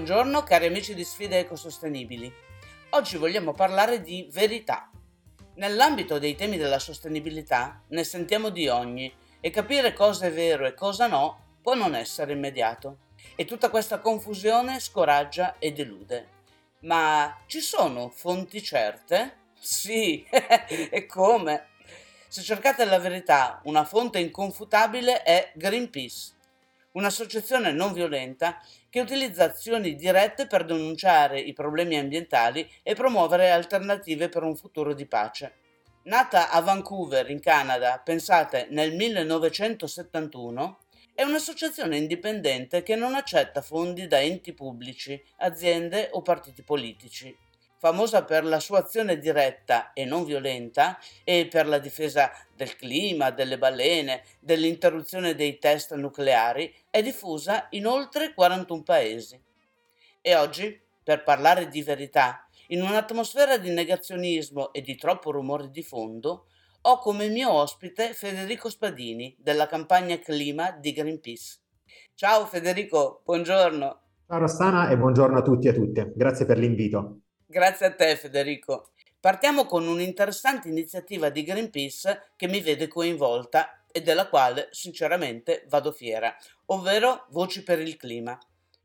Buongiorno cari amici di Sfide Ecosostenibili. Oggi vogliamo parlare di verità. Nell'ambito dei temi della sostenibilità ne sentiamo di ogni e capire cosa è vero e cosa no può non essere immediato. E tutta questa confusione scoraggia e delude. Ma ci sono fonti certe? Sì, e come? Se cercate la verità, una fonte inconfutabile è Greenpeace un'associazione non violenta che utilizza azioni dirette per denunciare i problemi ambientali e promuovere alternative per un futuro di pace. Nata a Vancouver, in Canada, pensate nel 1971, è un'associazione indipendente che non accetta fondi da enti pubblici, aziende o partiti politici famosa per la sua azione diretta e non violenta e per la difesa del clima, delle balene, dell'interruzione dei test nucleari, è diffusa in oltre 41 paesi. E oggi, per parlare di verità, in un'atmosfera di negazionismo e di troppo rumore di fondo, ho come mio ospite Federico Spadini della campagna clima di Greenpeace. Ciao Federico, buongiorno. Ciao Rossana e buongiorno a tutti e a tutte. Grazie per l'invito. Grazie a te Federico. Partiamo con un'interessante iniziativa di Greenpeace che mi vede coinvolta e della quale sinceramente vado fiera, ovvero Voci per il Clima.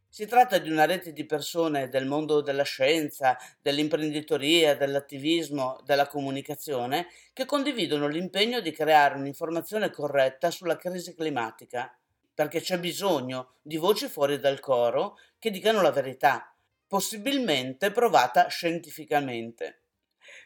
Si tratta di una rete di persone del mondo della scienza, dell'imprenditoria, dell'attivismo, della comunicazione che condividono l'impegno di creare un'informazione corretta sulla crisi climatica, perché c'è bisogno di voci fuori dal coro che dicano la verità possibilmente provata scientificamente.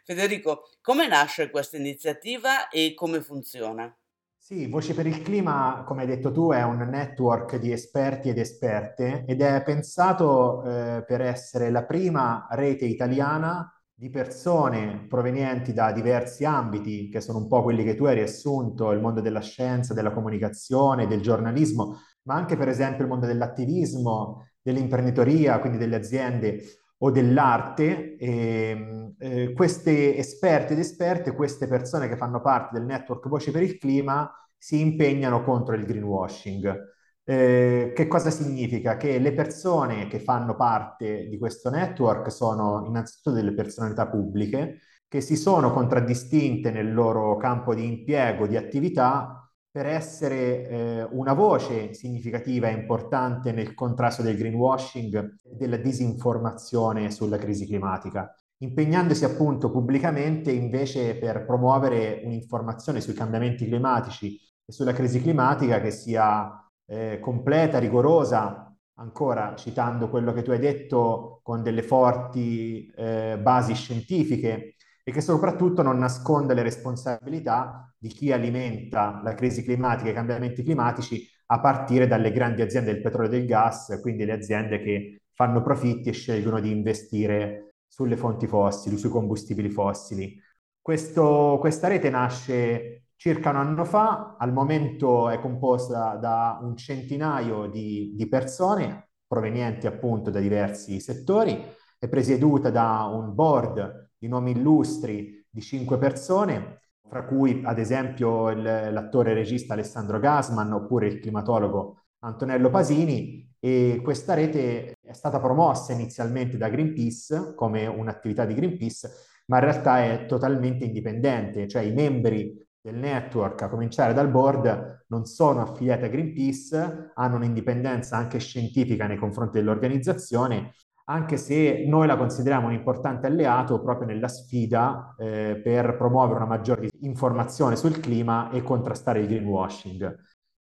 Federico, come nasce questa iniziativa e come funziona? Sì, Voci per il Clima, come hai detto tu, è un network di esperti ed esperte ed è pensato eh, per essere la prima rete italiana di persone provenienti da diversi ambiti, che sono un po' quelli che tu hai riassunto, il mondo della scienza, della comunicazione, del giornalismo, ma anche per esempio il mondo dell'attivismo, dell'imprenditoria, quindi delle aziende o dell'arte, e, ehm, eh, queste esperte ed esperte, queste persone che fanno parte del network Voci per il Clima, si impegnano contro il greenwashing. Eh, che cosa significa? Che le persone che fanno parte di questo network sono innanzitutto delle personalità pubbliche che si sono contraddistinte nel loro campo di impiego, di attività, per essere eh, una voce significativa e importante nel contrasto del greenwashing e della disinformazione sulla crisi climatica, impegnandosi appunto pubblicamente invece per promuovere un'informazione sui cambiamenti climatici e sulla crisi climatica che sia eh, completa, rigorosa, ancora citando quello che tu hai detto con delle forti eh, basi scientifiche e che soprattutto non nasconde le responsabilità di chi alimenta la crisi climatica e i cambiamenti climatici a partire dalle grandi aziende del petrolio e del gas, quindi le aziende che fanno profitti e scelgono di investire sulle fonti fossili, sui combustibili fossili. Questo, questa rete nasce circa un anno fa, al momento è composta da un centinaio di, di persone provenienti appunto da diversi settori, è presieduta da un board di nomi illustri di cinque persone, fra cui ad esempio il, l'attore regista Alessandro Gasman oppure il climatologo Antonello Pasini e questa rete è stata promossa inizialmente da Greenpeace come un'attività di Greenpeace, ma in realtà è totalmente indipendente, cioè i membri del network, a cominciare dal board, non sono affiliati a Greenpeace, hanno un'indipendenza anche scientifica nei confronti dell'organizzazione anche se noi la consideriamo un importante alleato proprio nella sfida eh, per promuovere una maggiore informazione sul clima e contrastare il greenwashing.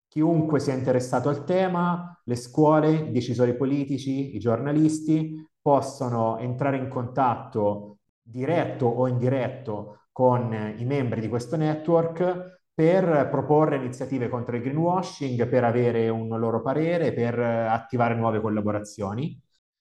Chiunque sia interessato al tema, le scuole, i decisori politici, i giornalisti possono entrare in contatto diretto o indiretto con i membri di questo network per proporre iniziative contro il greenwashing, per avere un loro parere, per attivare nuove collaborazioni.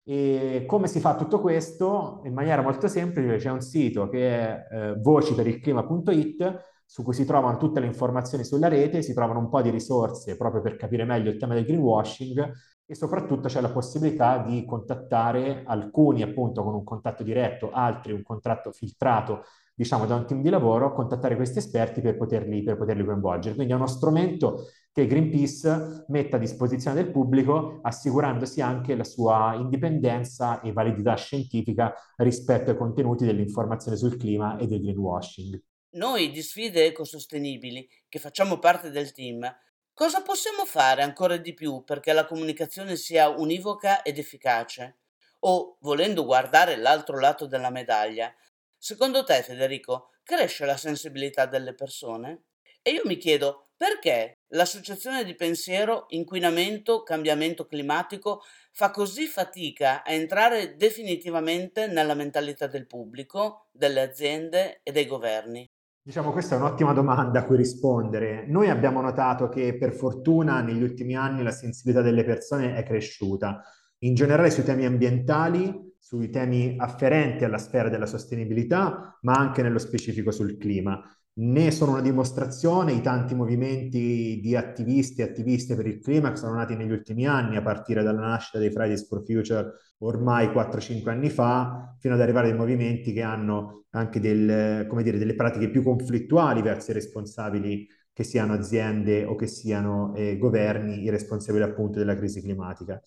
E come si fa tutto questo? In maniera molto semplice, c'è un sito che è eh, vociperilclima.it su cui si trovano tutte le informazioni sulla rete, si trovano un po' di risorse proprio per capire meglio il tema del greenwashing e soprattutto c'è la possibilità di contattare alcuni appunto con un contatto diretto, altri un contratto filtrato diciamo da un team di lavoro, contattare questi esperti per poterli, per poterli coinvolgere. Quindi è uno strumento che Greenpeace metta a disposizione del pubblico, assicurandosi anche la sua indipendenza e validità scientifica rispetto ai contenuti dell'informazione sul clima e del greenwashing. Noi di Sfide Ecosostenibili, che facciamo parte del team, cosa possiamo fare ancora di più perché la comunicazione sia univoca ed efficace? O, volendo guardare l'altro lato della medaglia, secondo te, Federico, cresce la sensibilità delle persone? E io mi chiedo perché l'associazione di pensiero inquinamento cambiamento climatico fa così fatica a entrare definitivamente nella mentalità del pubblico, delle aziende e dei governi. Diciamo, questa è un'ottima domanda a cui rispondere. Noi abbiamo notato che per fortuna negli ultimi anni la sensibilità delle persone è cresciuta, in generale sui temi ambientali, sui temi afferenti alla sfera della sostenibilità, ma anche nello specifico sul clima. Ne sono una dimostrazione i tanti movimenti di attivisti e attiviste per il clima che sono nati negli ultimi anni, a partire dalla nascita dei Fridays for Future ormai 4-5 anni fa, fino ad arrivare ai movimenti che hanno anche del, dire, delle pratiche più conflittuali verso i responsabili, che siano aziende o che siano eh, governi, i responsabili appunto della crisi climatica.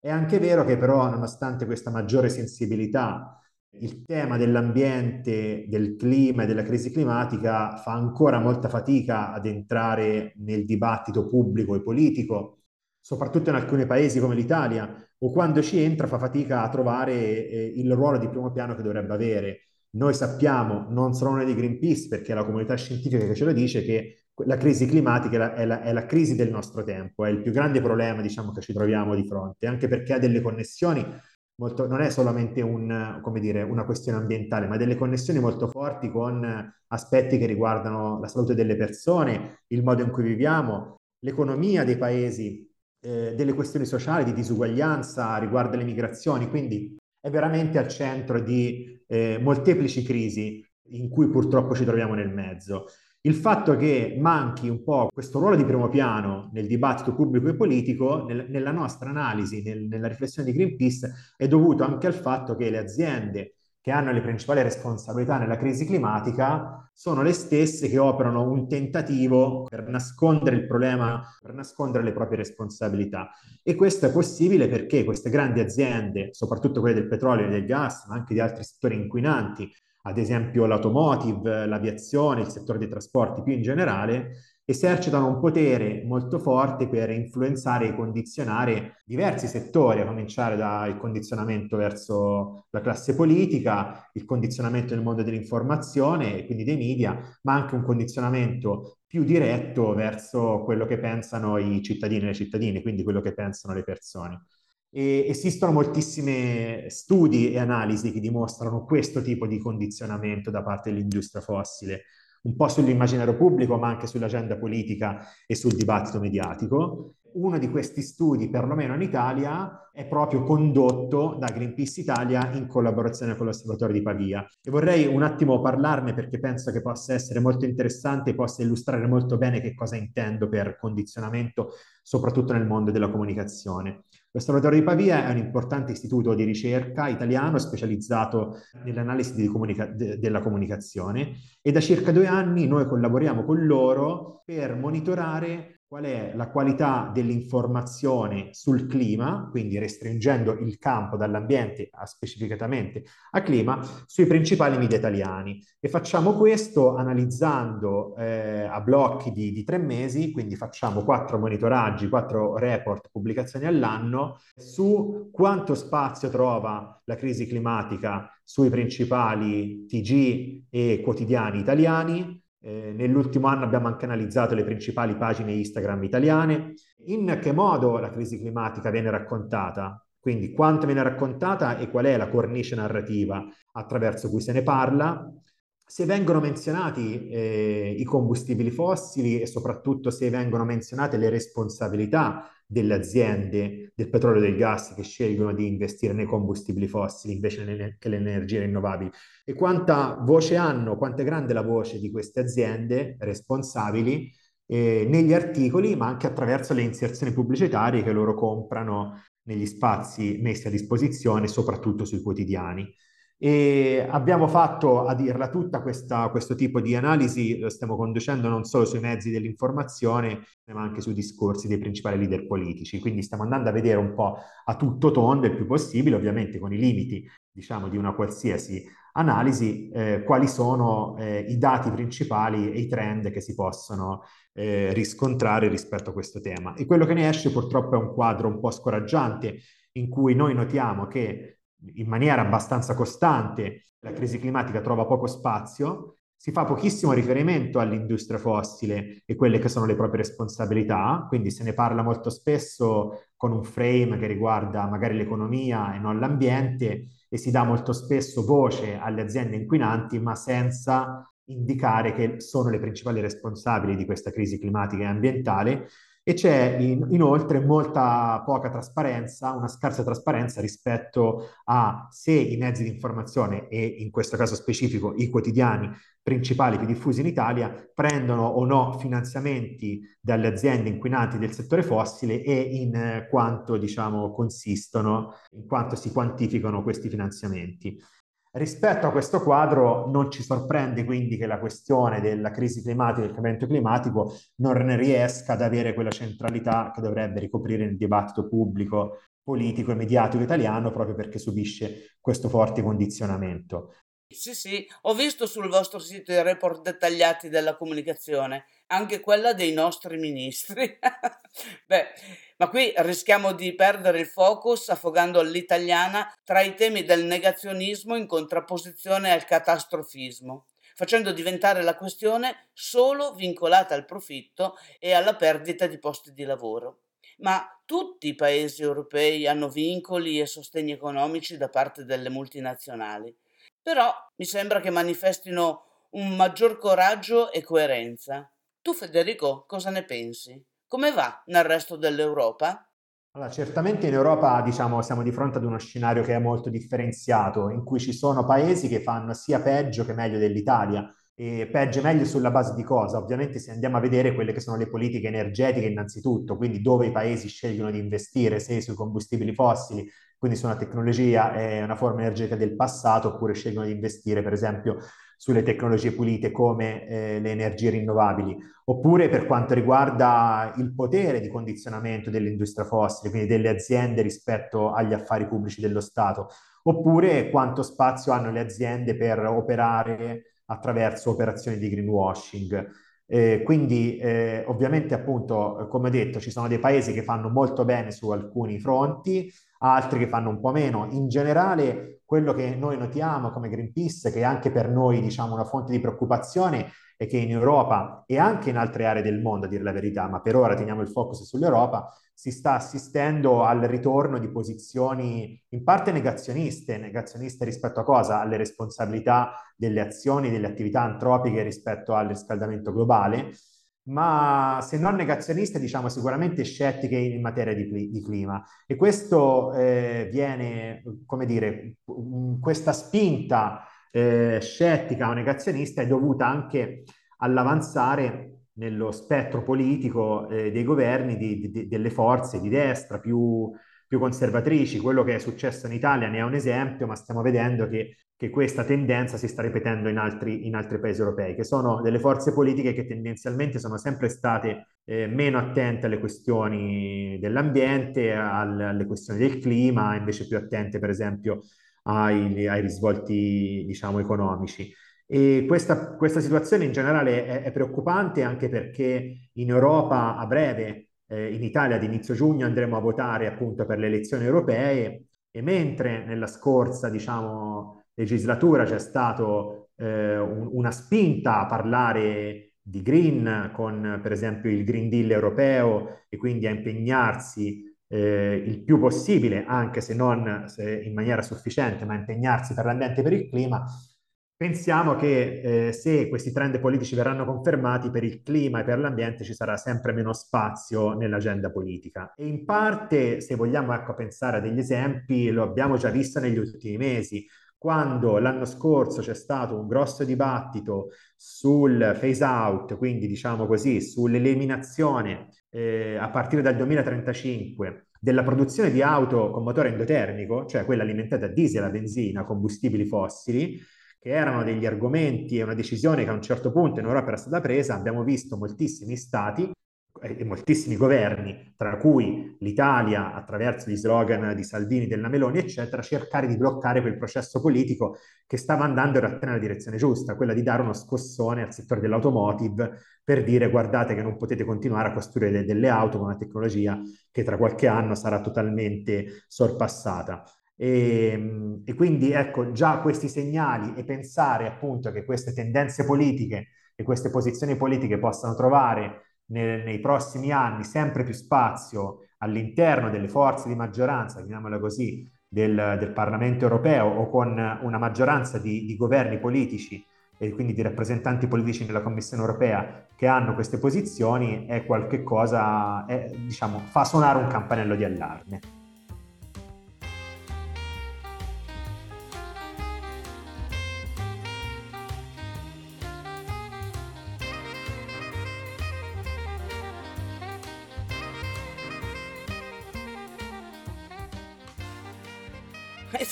È anche vero che però, nonostante questa maggiore sensibilità il tema dell'ambiente, del clima e della crisi climatica fa ancora molta fatica ad entrare nel dibattito pubblico e politico, soprattutto in alcuni paesi come l'Italia, o quando ci entra fa fatica a trovare eh, il ruolo di primo piano che dovrebbe avere. Noi sappiamo, non solo noi di Greenpeace, perché è la comunità scientifica che ce lo dice, che la crisi climatica è la, è, la, è la, crisi del nostro tempo, è il più grande problema diciamo, che ci troviamo di fronte, anche perché ha delle connessioni molto, non è solamente un, dire, una questione ambientale, ma delle connessioni molto forti con aspetti che riguardano la salute delle persone, il modo in cui viviamo, l'economia dei paesi, eh, delle questioni sociali, di disuguaglianza, riguardo le migrazioni, quindi è veramente al centro di eh, molteplici crisi in cui purtroppo ci troviamo nel mezzo. Il fatto che manchi un po' questo ruolo di primo piano nel dibattito pubblico e politico, nel, nella nostra analisi, nel, nella riflessione di Greenpeace, è dovuto anche al fatto che le aziende che hanno le principali responsabilità nella crisi climatica sono le stesse che operano un tentativo per nascondere il problema, per nascondere le proprie responsabilità. E questo è possibile perché queste grandi aziende, soprattutto quelle del petrolio e del gas, ma anche di altri settori inquinanti, ad esempio l'automotive, l'aviazione, il settore dei trasporti più in generale, esercitano un potere molto forte per influenzare e condizionare diversi settori, a cominciare dal condizionamento verso la classe politica, il condizionamento nel mondo dell'informazione e quindi dei media, ma anche un condizionamento più diretto verso quello che pensano i cittadini e le cittadine, quindi quello che pensano le persone. E esistono moltissimi studi e analisi che dimostrano questo tipo di condizionamento da parte dell'industria fossile, un po' sull'immaginario pubblico, ma anche sull'agenda politica e sul dibattito mediatico uno di questi studi, perlomeno in Italia, è proprio condotto da Greenpeace Italia in collaborazione con l'Osservatorio di Pavia. E vorrei un attimo parlarne perché penso che possa essere molto interessante e possa illustrare molto bene che cosa intendo per condizionamento, soprattutto nel mondo della comunicazione. L'Osservatorio di Pavia è un importante istituto di ricerca italiano specializzato nell'analisi comunica- de- della comunicazione e da circa due anni noi collaboriamo con loro per monitorare qual è la qualità dell'informazione sul clima, quindi restringendo il campo dall'ambiente a specificatamente a clima, sui principali media italiani. E facciamo questo analizzando eh, a blocchi di, di, tre mesi, quindi facciamo quattro monitoraggi, quattro report, pubblicazioni all'anno, su quanto spazio trova la crisi climatica sui principali TG e quotidiani italiani, eh, nell'ultimo anno abbiamo anche analizzato le principali pagine Instagram italiane. In che modo la crisi climatica viene raccontata? Quindi quanto viene raccontata e qual è la cornice narrativa attraverso cui se ne parla? Se vengono menzionati eh, i combustibili fossili e soprattutto se vengono menzionate le responsabilità delle aziende del petrolio e del gas che scelgono di investire nei combustibili fossili invece che le energie rinnovabili e quanta voce hanno, quanto è grande la voce di queste aziende responsabili eh, negli articoli, ma anche attraverso le inserzioni pubblicitarie che loro comprano negli spazi messi a disposizione, soprattutto sui quotidiani. E abbiamo fatto, a dirla tutta, questa, questo tipo di analisi, lo stiamo conducendo non solo sui mezzi dell'informazione, ma anche sui discorsi dei principali leader politici. Quindi stiamo andando a vedere un po' a tutto tondo il più possibile, ovviamente con i limiti, diciamo, di una qualsiasi analisi, eh, quali sono eh, i dati principali e i trend che si possono eh, riscontrare rispetto a questo tema. E quello che ne esce purtroppo è un quadro un po' scoraggiante in cui noi notiamo che in maniera abbastanza costante la crisi climatica trova poco spazio, si fa pochissimo riferimento all'industria fossile e quelle che sono le proprie responsabilità, quindi se ne parla molto spesso con un frame che riguarda magari l'economia e non l'ambiente e si dà molto spesso voce alle aziende inquinanti, ma senza indicare che sono le principali responsabili di questa crisi climatica e ambientale e c'è in, inoltre molta poca trasparenza, una scarsa trasparenza rispetto a se i mezzi di informazione e in questo caso specifico i quotidiani principali più diffusi in Italia prendono o no finanziamenti dalle aziende inquinanti del settore fossile e in quanto diciamo consistono, in quanto si quantificano questi finanziamenti. Rispetto a questo quadro non ci sorprende quindi che la questione della crisi climatica e del cambiamento climatico non riesca ad avere quella centralità che dovrebbe ricoprire nel dibattito pubblico, politico e mediatico italiano proprio perché subisce questo forte condizionamento. Sì, sì, ho visto sul vostro sito i report dettagliati della comunicazione, anche quella dei nostri ministri. Beh, ma qui rischiamo di perdere il focus affogando l'italiana tra i temi del negazionismo in contrapposizione al catastrofismo, facendo diventare la questione solo vincolata al profitto e alla perdita di posti di lavoro. Ma tutti i paesi europei hanno vincoli e sostegni economici da parte delle multinazionali. Però mi sembra che manifestino un maggior coraggio e coerenza. Tu Federico, cosa ne pensi? Come va nel resto dell'Europa? Allora, certamente in Europa diciamo, siamo di fronte ad uno scenario che è molto differenziato, in cui ci sono paesi che fanno sia peggio che meglio dell'Italia. E peggio e meglio sulla base di cosa? Ovviamente se andiamo a vedere quelle che sono le politiche energetiche innanzitutto, quindi dove i paesi scegliono di investire, se sui combustibili fossili, quindi su una tecnologia e una forma energetica del passato, oppure scegliono di investire per esempio sulle tecnologie pulite come eh, le energie rinnovabili, oppure per quanto riguarda il potere di condizionamento dell'industria fossile, quindi delle aziende rispetto agli affari pubblici dello Stato, oppure quanto spazio hanno le aziende per operare attraverso operazioni di greenwashing. Eh, quindi eh, ovviamente appunto, come detto, ci sono dei paesi che fanno molto bene su alcuni fronti, altri che fanno un po' meno. In generale, quello che noi notiamo come Greenpeace, che è anche per noi diciamo una fonte di preoccupazione, è che in Europa e anche in altre aree del mondo, a dire la verità, ma per ora teniamo il focus sull'Europa, si sta assistendo al ritorno di posizioni in parte negazioniste, negazioniste rispetto a cosa? Alle responsabilità delle azioni, delle attività antropiche rispetto al riscaldamento globale, ma se non negazioniste, diciamo sicuramente scettiche in materia di, di clima. E questo eh, viene, come dire, questa spinta eh, scettica o negazionista è dovuta anche all'avanzare nello spettro politico eh, dei governi di, di, delle forze di destra più, più conservatrici. Quello che è successo in Italia ne è un esempio, ma stiamo vedendo che che questa tendenza si sta ripetendo in altri, in altri, paesi europei, che sono delle forze politiche che tendenzialmente sono sempre state eh, meno attente alle questioni dell'ambiente, al, alle questioni del clima, invece più attente per esempio ai, ai risvolti diciamo, economici. E questa, questa, situazione in generale è, è, preoccupante anche perché in Europa a breve, eh, in Italia ad inizio giugno andremo a votare appunto per le elezioni europee e mentre nella scorsa diciamo legislatura c'è stata eh, un, una spinta a parlare di green con per esempio il Green Deal europeo e quindi a impegnarsi eh, il più possibile, anche se non se in maniera sufficiente, ma impegnarsi per l'ambiente e per il clima, pensiamo che eh, se questi trend politici verranno confermati, per il clima e per l'ambiente ci sarà sempre meno spazio nell'agenda politica. E in parte, se vogliamo ecco, pensare a degli esempi, lo abbiamo già visto negli ultimi mesi quando l'anno scorso c'è stato un grosso dibattito sul phase out, quindi diciamo così, sull'eliminazione eh, a partire dal 2035 della produzione di auto con motore endotermico, cioè quella alimentata a diesel, a benzina, combustibili fossili, che erano degli argomenti e una decisione che a un certo punto in Europa era stata presa, abbiamo visto moltissimi stati e moltissimi governi, tra cui l'Italia, attraverso gli slogan di Salvini, della Meloni, eccetera, cercare di bloccare quel processo politico che stava andando in realtà nella direzione giusta, quella di dare uno scossone al settore dell'automotive per dire guardate che non potete continuare a costruire de- delle auto con una tecnologia che tra qualche anno sarà totalmente sorpassata. E, e quindi ecco già questi segnali e pensare appunto che queste tendenze politiche e queste posizioni politiche possano trovare nei, nei prossimi anni sempre più spazio all'interno delle forze di maggioranza, chiamiamola così, del, del Parlamento europeo o con una maggioranza di, di, governi politici e quindi di rappresentanti politici nella Commissione europea che hanno queste posizioni è qualche cosa, è, diciamo, fa suonare un campanello di allarme.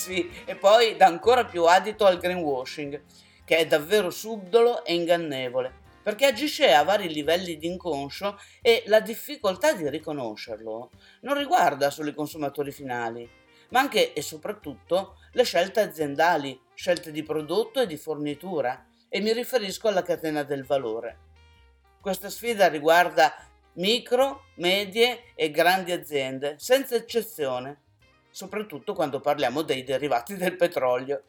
Sì, e poi dà ancora più adito al greenwashing, che è davvero subdolo e ingannevole, perché agisce a vari livelli di inconscio e la difficoltà di riconoscerlo non riguarda solo i consumatori finali, ma anche e soprattutto le scelte aziendali, scelte di prodotto e di fornitura, e mi riferisco alla catena del valore. Questa sfida riguarda micro, medie e grandi aziende, senza eccezione, soprattutto quando parliamo dei derivati del petrolio.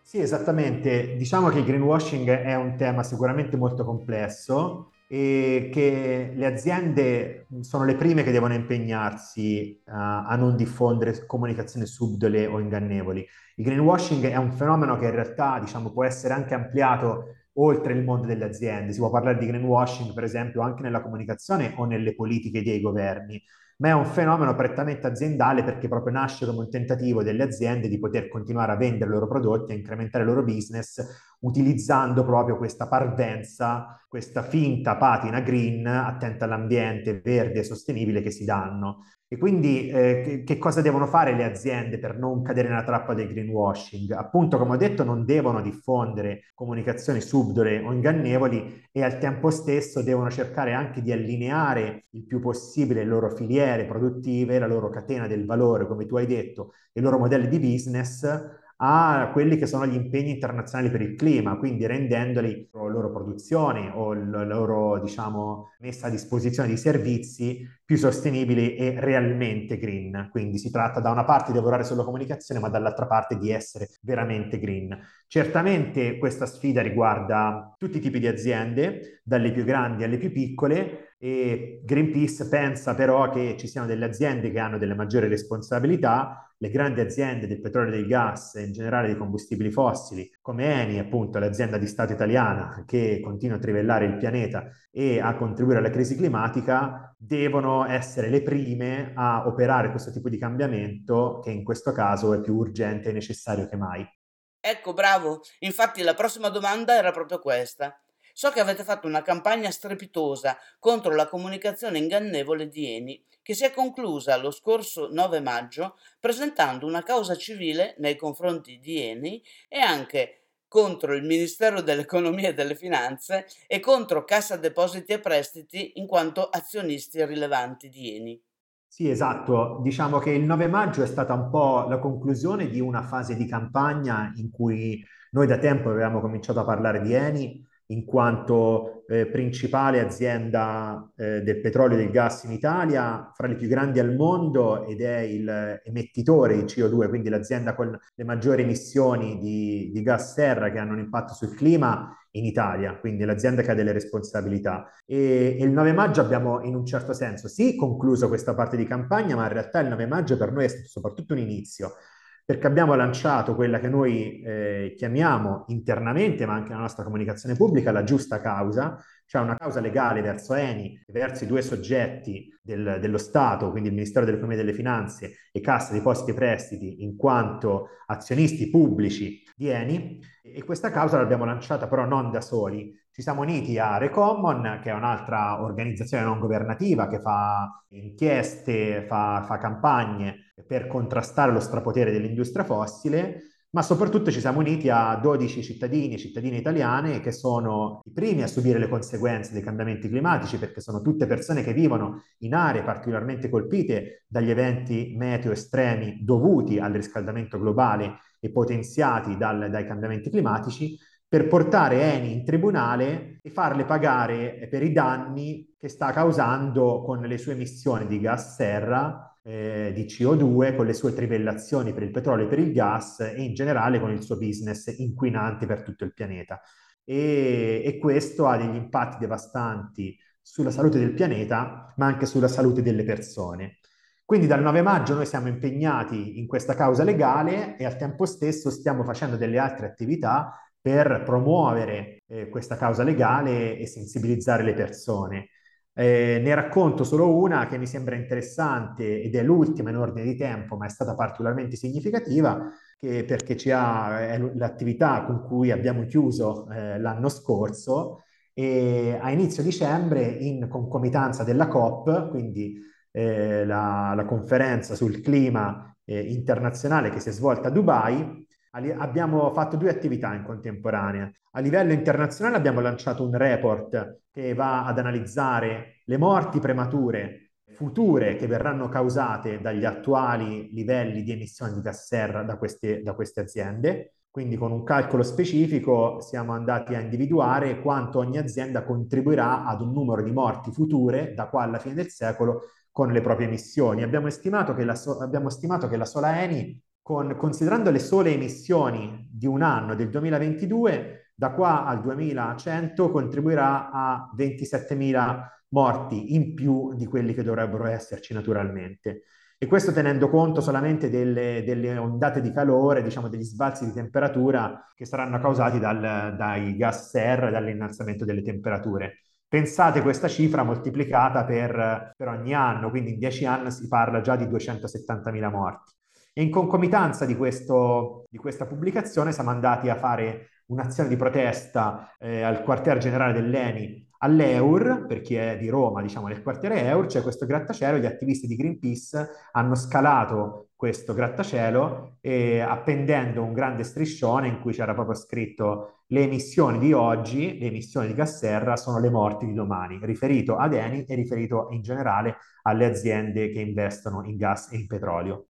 Sì, esattamente. Diciamo che il greenwashing è un tema sicuramente molto complesso e che le aziende sono le prime che devono impegnarsi uh, a non diffondere comunicazioni subdole o ingannevoli. Il greenwashing è un fenomeno che in realtà diciamo, può essere anche ampliato oltre il mondo delle aziende. Si può parlare di greenwashing, per esempio, anche nella comunicazione o nelle politiche dei governi ma è un fenomeno prettamente aziendale perché proprio nasce come un tentativo delle aziende di poter continuare a vendere i loro prodotti, a incrementare il loro business utilizzando proprio questa parvenza, questa finta patina green attenta all'ambiente, verde e sostenibile che si danno. E quindi eh, che, cosa devono fare le aziende per non cadere nella trappola del greenwashing? Appunto, come ho detto, non devono diffondere comunicazioni subdole o ingannevoli e al tempo stesso devono cercare anche di allineare il più possibile le loro filiere produttive, la loro catena del valore, come tu hai detto, i loro modelli di business a quelli che sono gli impegni internazionali per il clima, quindi rendendoli la loro produzione o la loro diciamo, messa a disposizione di servizi più sostenibili e realmente green. Quindi si tratta da una parte di lavorare sulla comunicazione, ma dall'altra parte di essere veramente green. Certamente questa sfida riguarda tutti i tipi di aziende, dalle più grandi alle più piccole, e Greenpeace pensa però che ci siano delle aziende che hanno delle maggiori responsabilità le grandi aziende del petrolio e del gas e in generale dei combustibili fossili, come Eni, appunto l'azienda di Stato italiana che continua a trivellare il pianeta e a contribuire alla crisi climatica, devono essere le prime a operare questo tipo di cambiamento che in questo caso è più urgente e necessario che mai. Ecco, bravo. Infatti la prossima domanda era proprio questa. So che avete fatto una campagna strepitosa contro la comunicazione ingannevole di Eni che si è conclusa lo scorso 9 maggio presentando una causa civile nei confronti di Eni e anche contro il Ministero dell'Economia e delle Finanze e contro Cassa Depositi e Prestiti in quanto azionisti rilevanti di Eni. Sì, esatto. Diciamo che il 9 maggio è stata un po' la conclusione di una fase di campagna in cui noi da tempo avevamo cominciato a parlare di Eni in quanto eh, principale azienda eh, del petrolio e del gas in Italia, fra le più grandi al mondo ed è il emettitore di CO2, quindi l'azienda con le maggiori emissioni di, di gas serra che hanno un impatto sul clima in Italia, quindi l'azienda che ha delle responsabilità. E, e, il 9 maggio abbiamo in un certo senso sì concluso questa parte di campagna, ma in realtà il 9 maggio per noi è stato soprattutto un inizio perché abbiamo lanciato quella che noi eh, chiamiamo internamente, ma anche nella nostra comunicazione pubblica, la giusta causa, cioè una causa legale verso Eni, verso i due soggetti del, dello Stato, quindi il Ministero dell'Economia e delle Finanze e Cassa dei Posti e Prestiti, in quanto azionisti pubblici di Eni. E questa causa l'abbiamo lanciata però non da soli, ci siamo uniti a Recommon, che è un'altra organizzazione non governativa che fa inchieste, fa, fa campagne per contrastare lo strapotere dell'industria fossile ma soprattutto ci siamo uniti a 12 cittadini e cittadine italiane che sono i primi a subire le conseguenze dei cambiamenti climatici perché sono tutte persone che vivono in aree particolarmente colpite dagli eventi meteo estremi dovuti al riscaldamento globale e potenziati dal, dai cambiamenti climatici, per portare Eni in tribunale e farle pagare per i danni che sta causando con le sue emissioni di gas serra eh, di CO2 con le sue trivellazioni per il petrolio e per il gas e in generale con il suo business inquinante per tutto il pianeta. E, e questo ha degli impatti devastanti sulla salute del pianeta, ma anche sulla salute delle persone. Quindi dal 9 maggio noi siamo impegnati in questa causa legale e al tempo stesso stiamo facendo delle altre attività per promuovere eh, questa causa legale e sensibilizzare le persone. Eh, ne racconto solo una che mi sembra interessante ed è l'ultima in ordine di tempo, ma è stata particolarmente significativa perché ci ha, è l'attività con cui abbiamo chiuso eh, l'anno scorso e a inizio dicembre in concomitanza della COP, quindi eh, la, la, conferenza sul clima eh, internazionale che si è svolta a Dubai, abbiamo fatto due attività in contemporanea. A livello internazionale abbiamo lanciato un report che va ad analizzare le morti premature future che verranno causate dagli attuali livelli di emissioni di gas serra da queste, da queste aziende. Quindi con un calcolo specifico siamo andati a individuare quanto ogni azienda contribuirà ad un numero di morti future da qua alla fine del secolo con le proprie emissioni. Abbiamo so- abbiamo stimato che la sola Eni con, considerando le sole emissioni di un anno, del 2022, da qua al 2100 contribuirà a 27.000 morti in più di quelli che dovrebbero esserci naturalmente. E questo tenendo conto solamente delle, delle ondate di calore, diciamo degli sbalzi di temperatura che saranno causati dal, dai gas serra e dall'innalzamento delle temperature. Pensate questa cifra moltiplicata per, per ogni anno, quindi in 10 anni si parla già di 270.000 morti. E in concomitanza di, questo, di questa pubblicazione siamo andati a fare un'azione di protesta eh, al quartier generale dell'ENI all'EUR, per chi è di Roma, diciamo nel quartiere EUR, c'è questo grattacielo, gli attivisti di Greenpeace hanno scalato questo grattacielo e appendendo un grande striscione in cui c'era proprio scritto le emissioni di oggi, le emissioni di gas serra sono le morti di domani, riferito ad Eni e riferito in generale alle aziende che investono in gas e in petrolio.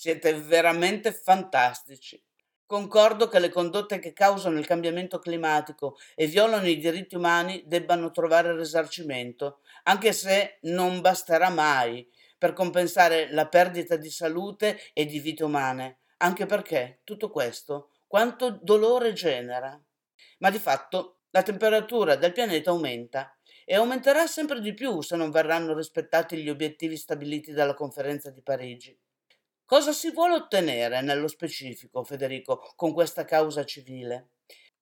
Siete veramente fantastici. Concordo che le condotte che causano il cambiamento climatico e violano i diritti umani debbano trovare risarcimento, anche se non basterà mai per compensare la perdita di salute e di vite umane, anche perché tutto questo quanto dolore genera. Ma di fatto la temperatura del pianeta aumenta e aumenterà sempre di più se non verranno rispettati gli obiettivi stabiliti dalla conferenza di Parigi. Cosa si vuole ottenere nello specifico, Federico, con questa causa civile?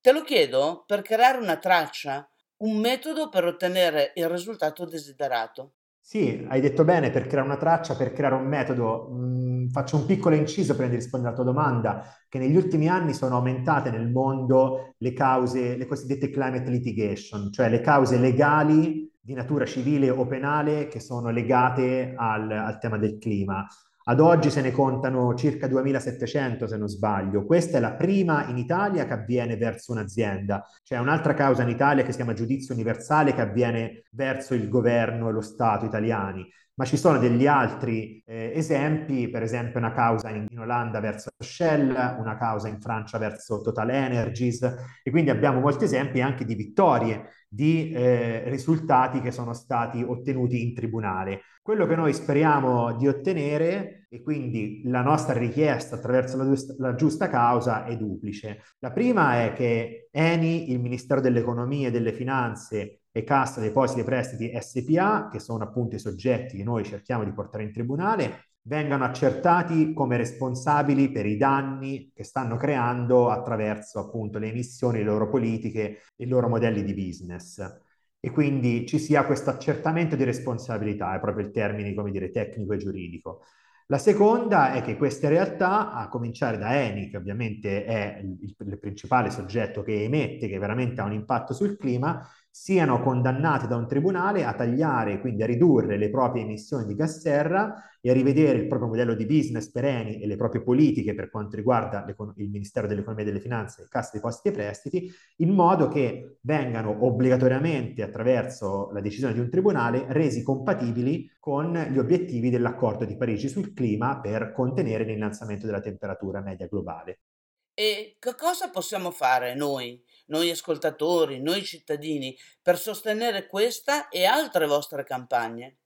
Te lo chiedo per creare una traccia, un metodo per ottenere il risultato desiderato. Sì, hai detto bene, per creare una traccia, per creare un metodo. Mm, faccio un piccolo inciso prima di rispondere alla tua domanda, che negli ultimi anni sono aumentate nel mondo le cause, le cosiddette climate litigation, cioè le cause legali di natura civile o penale che sono legate al, al tema del clima. Ad oggi se ne contano circa 2700 se non sbaglio. Questa è la prima in Italia che avviene verso un'azienda. C'è un'altra causa in Italia che si chiama giudizio universale che avviene verso il governo e lo Stato italiani ma ci sono degli altri eh, esempi, per esempio una causa in, in, Olanda verso Shell, una causa in Francia verso Total Energies e quindi abbiamo molti esempi anche di vittorie, di eh, risultati che sono stati ottenuti in tribunale. Quello che noi speriamo di ottenere e quindi la nostra richiesta attraverso la giusta, la giusta causa è duplice. La prima è che Eni, il Ministero dell'Economia e delle Finanze e Cassa Depositi e Prestiti SPA, che sono appunto i soggetti che noi cerchiamo di portare in tribunale, vengano accertati come responsabili per i danni che stanno creando attraverso appunto le emissioni, le loro politiche, i loro modelli di business. E quindi ci sia questo accertamento di responsabilità, è proprio il termine, come dire, tecnico e giuridico. La seconda è che queste realtà, a cominciare da Eni, che ovviamente è il, il, principale soggetto che emette, che veramente ha un impatto sul clima, siano condannate da un tribunale a tagliare, quindi a ridurre le proprie emissioni di gas serra e a rivedere il proprio modello di business per Eni e le proprie politiche per quanto riguarda il Ministero dell'Economia e delle Finanze, il Cassa Depositi e Prestiti, in modo che vengano obbligatoriamente, attraverso la decisione di un tribunale, resi compatibili con gli obiettivi dell'accordo di Parigi sul clima per contenere l'innalzamento della temperatura media globale. E che cosa possiamo fare noi, noi ascoltatori, noi cittadini, per sostenere questa e altre vostre campagne?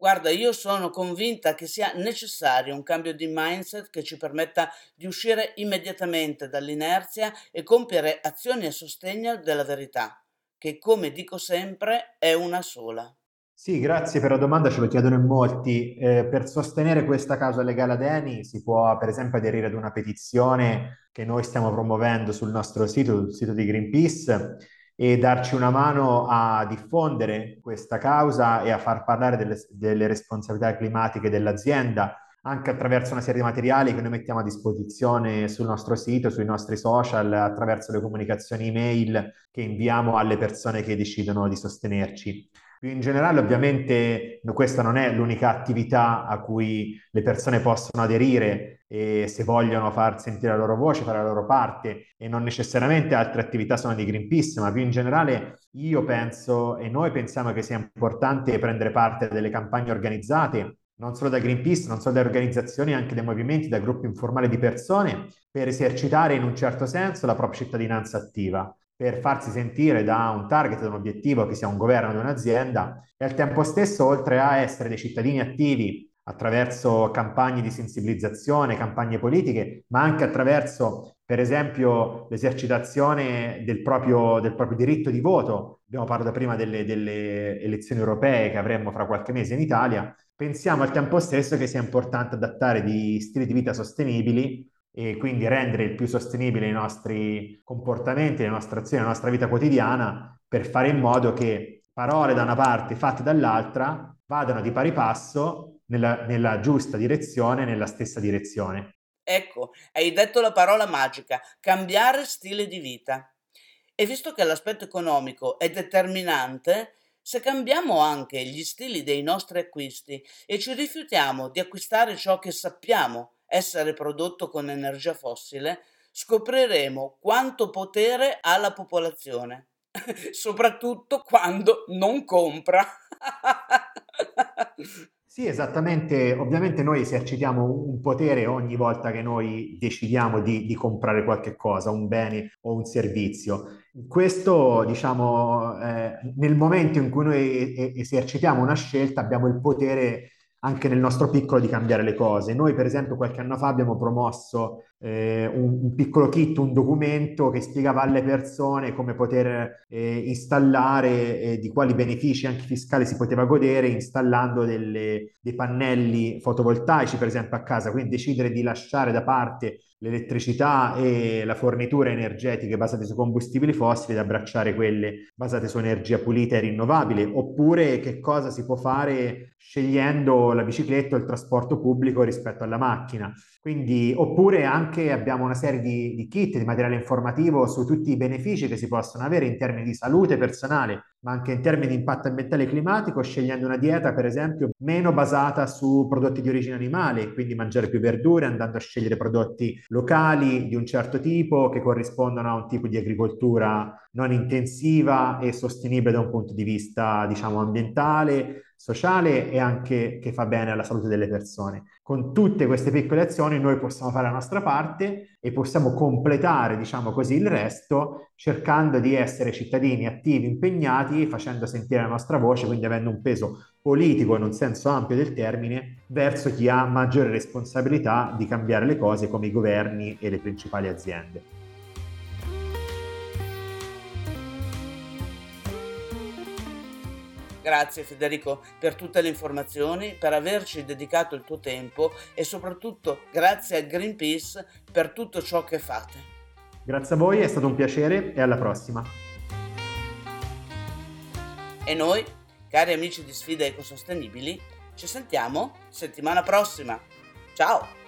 Guarda, io sono convinta che sia necessario un cambio di mindset che ci permetta di uscire immediatamente dall'inerzia e compiere azioni a sostegno della verità, che come dico sempre è una sola. Sì, grazie per la domanda, ce lo chiedono in molti. Eh, per sostenere questa causa legale ad Eni si può per esempio aderire ad una petizione che noi stiamo promuovendo sul nostro sito, sul sito di Greenpeace e darci una mano a diffondere questa causa e a far parlare delle, delle responsabilità climatiche dell'azienda anche attraverso una serie di materiali che noi mettiamo a disposizione sul nostro sito, sui nostri social, attraverso le comunicazioni email che inviamo alle persone che decidono di sostenerci. Più in generale, ovviamente, questa non è l'unica attività a cui le persone possono aderire e se vogliono far sentire la loro voce, fare la loro parte e non necessariamente altre attività sono di Greenpeace, ma più in generale io penso e noi pensiamo che sia importante prendere parte delle campagne organizzate non solo da Greenpeace, non solo da organizzazioni, anche dai movimenti, da gruppi informali di persone, per esercitare in un certo senso la propria cittadinanza attiva per farsi sentire da un target, da un obiettivo che sia un governo di un'azienda e al tempo stesso, oltre a essere dei cittadini attivi attraverso campagne di sensibilizzazione, campagne politiche, ma anche attraverso, per esempio, l'esercitazione del proprio, del proprio diritto di voto. Abbiamo parlato prima delle, delle elezioni europee che avremmo fra qualche mese in Italia. Pensiamo al tempo stesso che sia importante adattare di stili di vita sostenibili e quindi rendere più sostenibile i nostri comportamenti, le nostre azioni, la nostra vita quotidiana per fare in modo che parole da una parte, fatte dall'altra, vadano di pari passo nella, nella giusta direzione, nella stessa direzione. Ecco, hai detto la parola magica, cambiare stile di vita. E visto che l'aspetto economico è determinante, se cambiamo anche gli stili dei nostri acquisti e ci rifiutiamo di acquistare ciò che sappiamo essere prodotto con energia fossile, scopriremo quanto potere ha la popolazione, soprattutto quando non compra. Sì, esattamente. Ovviamente noi esercitiamo un potere ogni volta che noi decidiamo di, di, comprare qualche cosa, un bene o un servizio. Questo, diciamo, eh, nel momento in cui noi esercitiamo una scelta, abbiamo il potere anche nel nostro piccolo di cambiare le cose. Noi, per esempio, qualche anno fa abbiamo promosso eh, un, un, piccolo kit, un documento che spiegava alle persone come poter eh, installare e eh, di quali benefici anche fiscali si poteva godere installando delle, dei pannelli fotovoltaici, per esempio, a casa. Quindi decidere di lasciare da parte l'elettricità e la fornitura energetiche basate su combustibili fossili ed abbracciare quelle basate su energia pulita e rinnovabile, oppure che cosa si può fare scegliendo la bicicletta o il trasporto pubblico rispetto alla macchina. Quindi, oppure anche abbiamo una serie di, di kit, di materiale informativo su tutti i benefici che si possono avere in termini di salute personale, ma anche in termini di impatto ambientale e climatico, scegliendo una dieta, per esempio, meno basata su prodotti di origine animale, quindi mangiare più verdure, andando a scegliere prodotti locali di un certo tipo che corrispondono a un tipo di agricoltura non intensiva e sostenibile da un punto di vista, diciamo, ambientale, sociale e anche che fa bene alla salute delle persone. Con tutte queste piccole azioni noi possiamo fare la nostra parte e possiamo completare, diciamo così, il resto cercando di essere cittadini attivi, impegnati, facendo sentire la nostra voce, quindi avendo un peso politico in un senso ampio del termine verso chi ha maggiore responsabilità di cambiare le cose come i governi e le principali aziende. Grazie Federico per tutte le informazioni, per averci dedicato il tuo tempo e soprattutto grazie a Greenpeace per tutto ciò che fate. Grazie a voi, è stato un piacere e alla prossima. E noi, cari amici di Sfide Ecosostenibili, ci sentiamo settimana prossima. Ciao!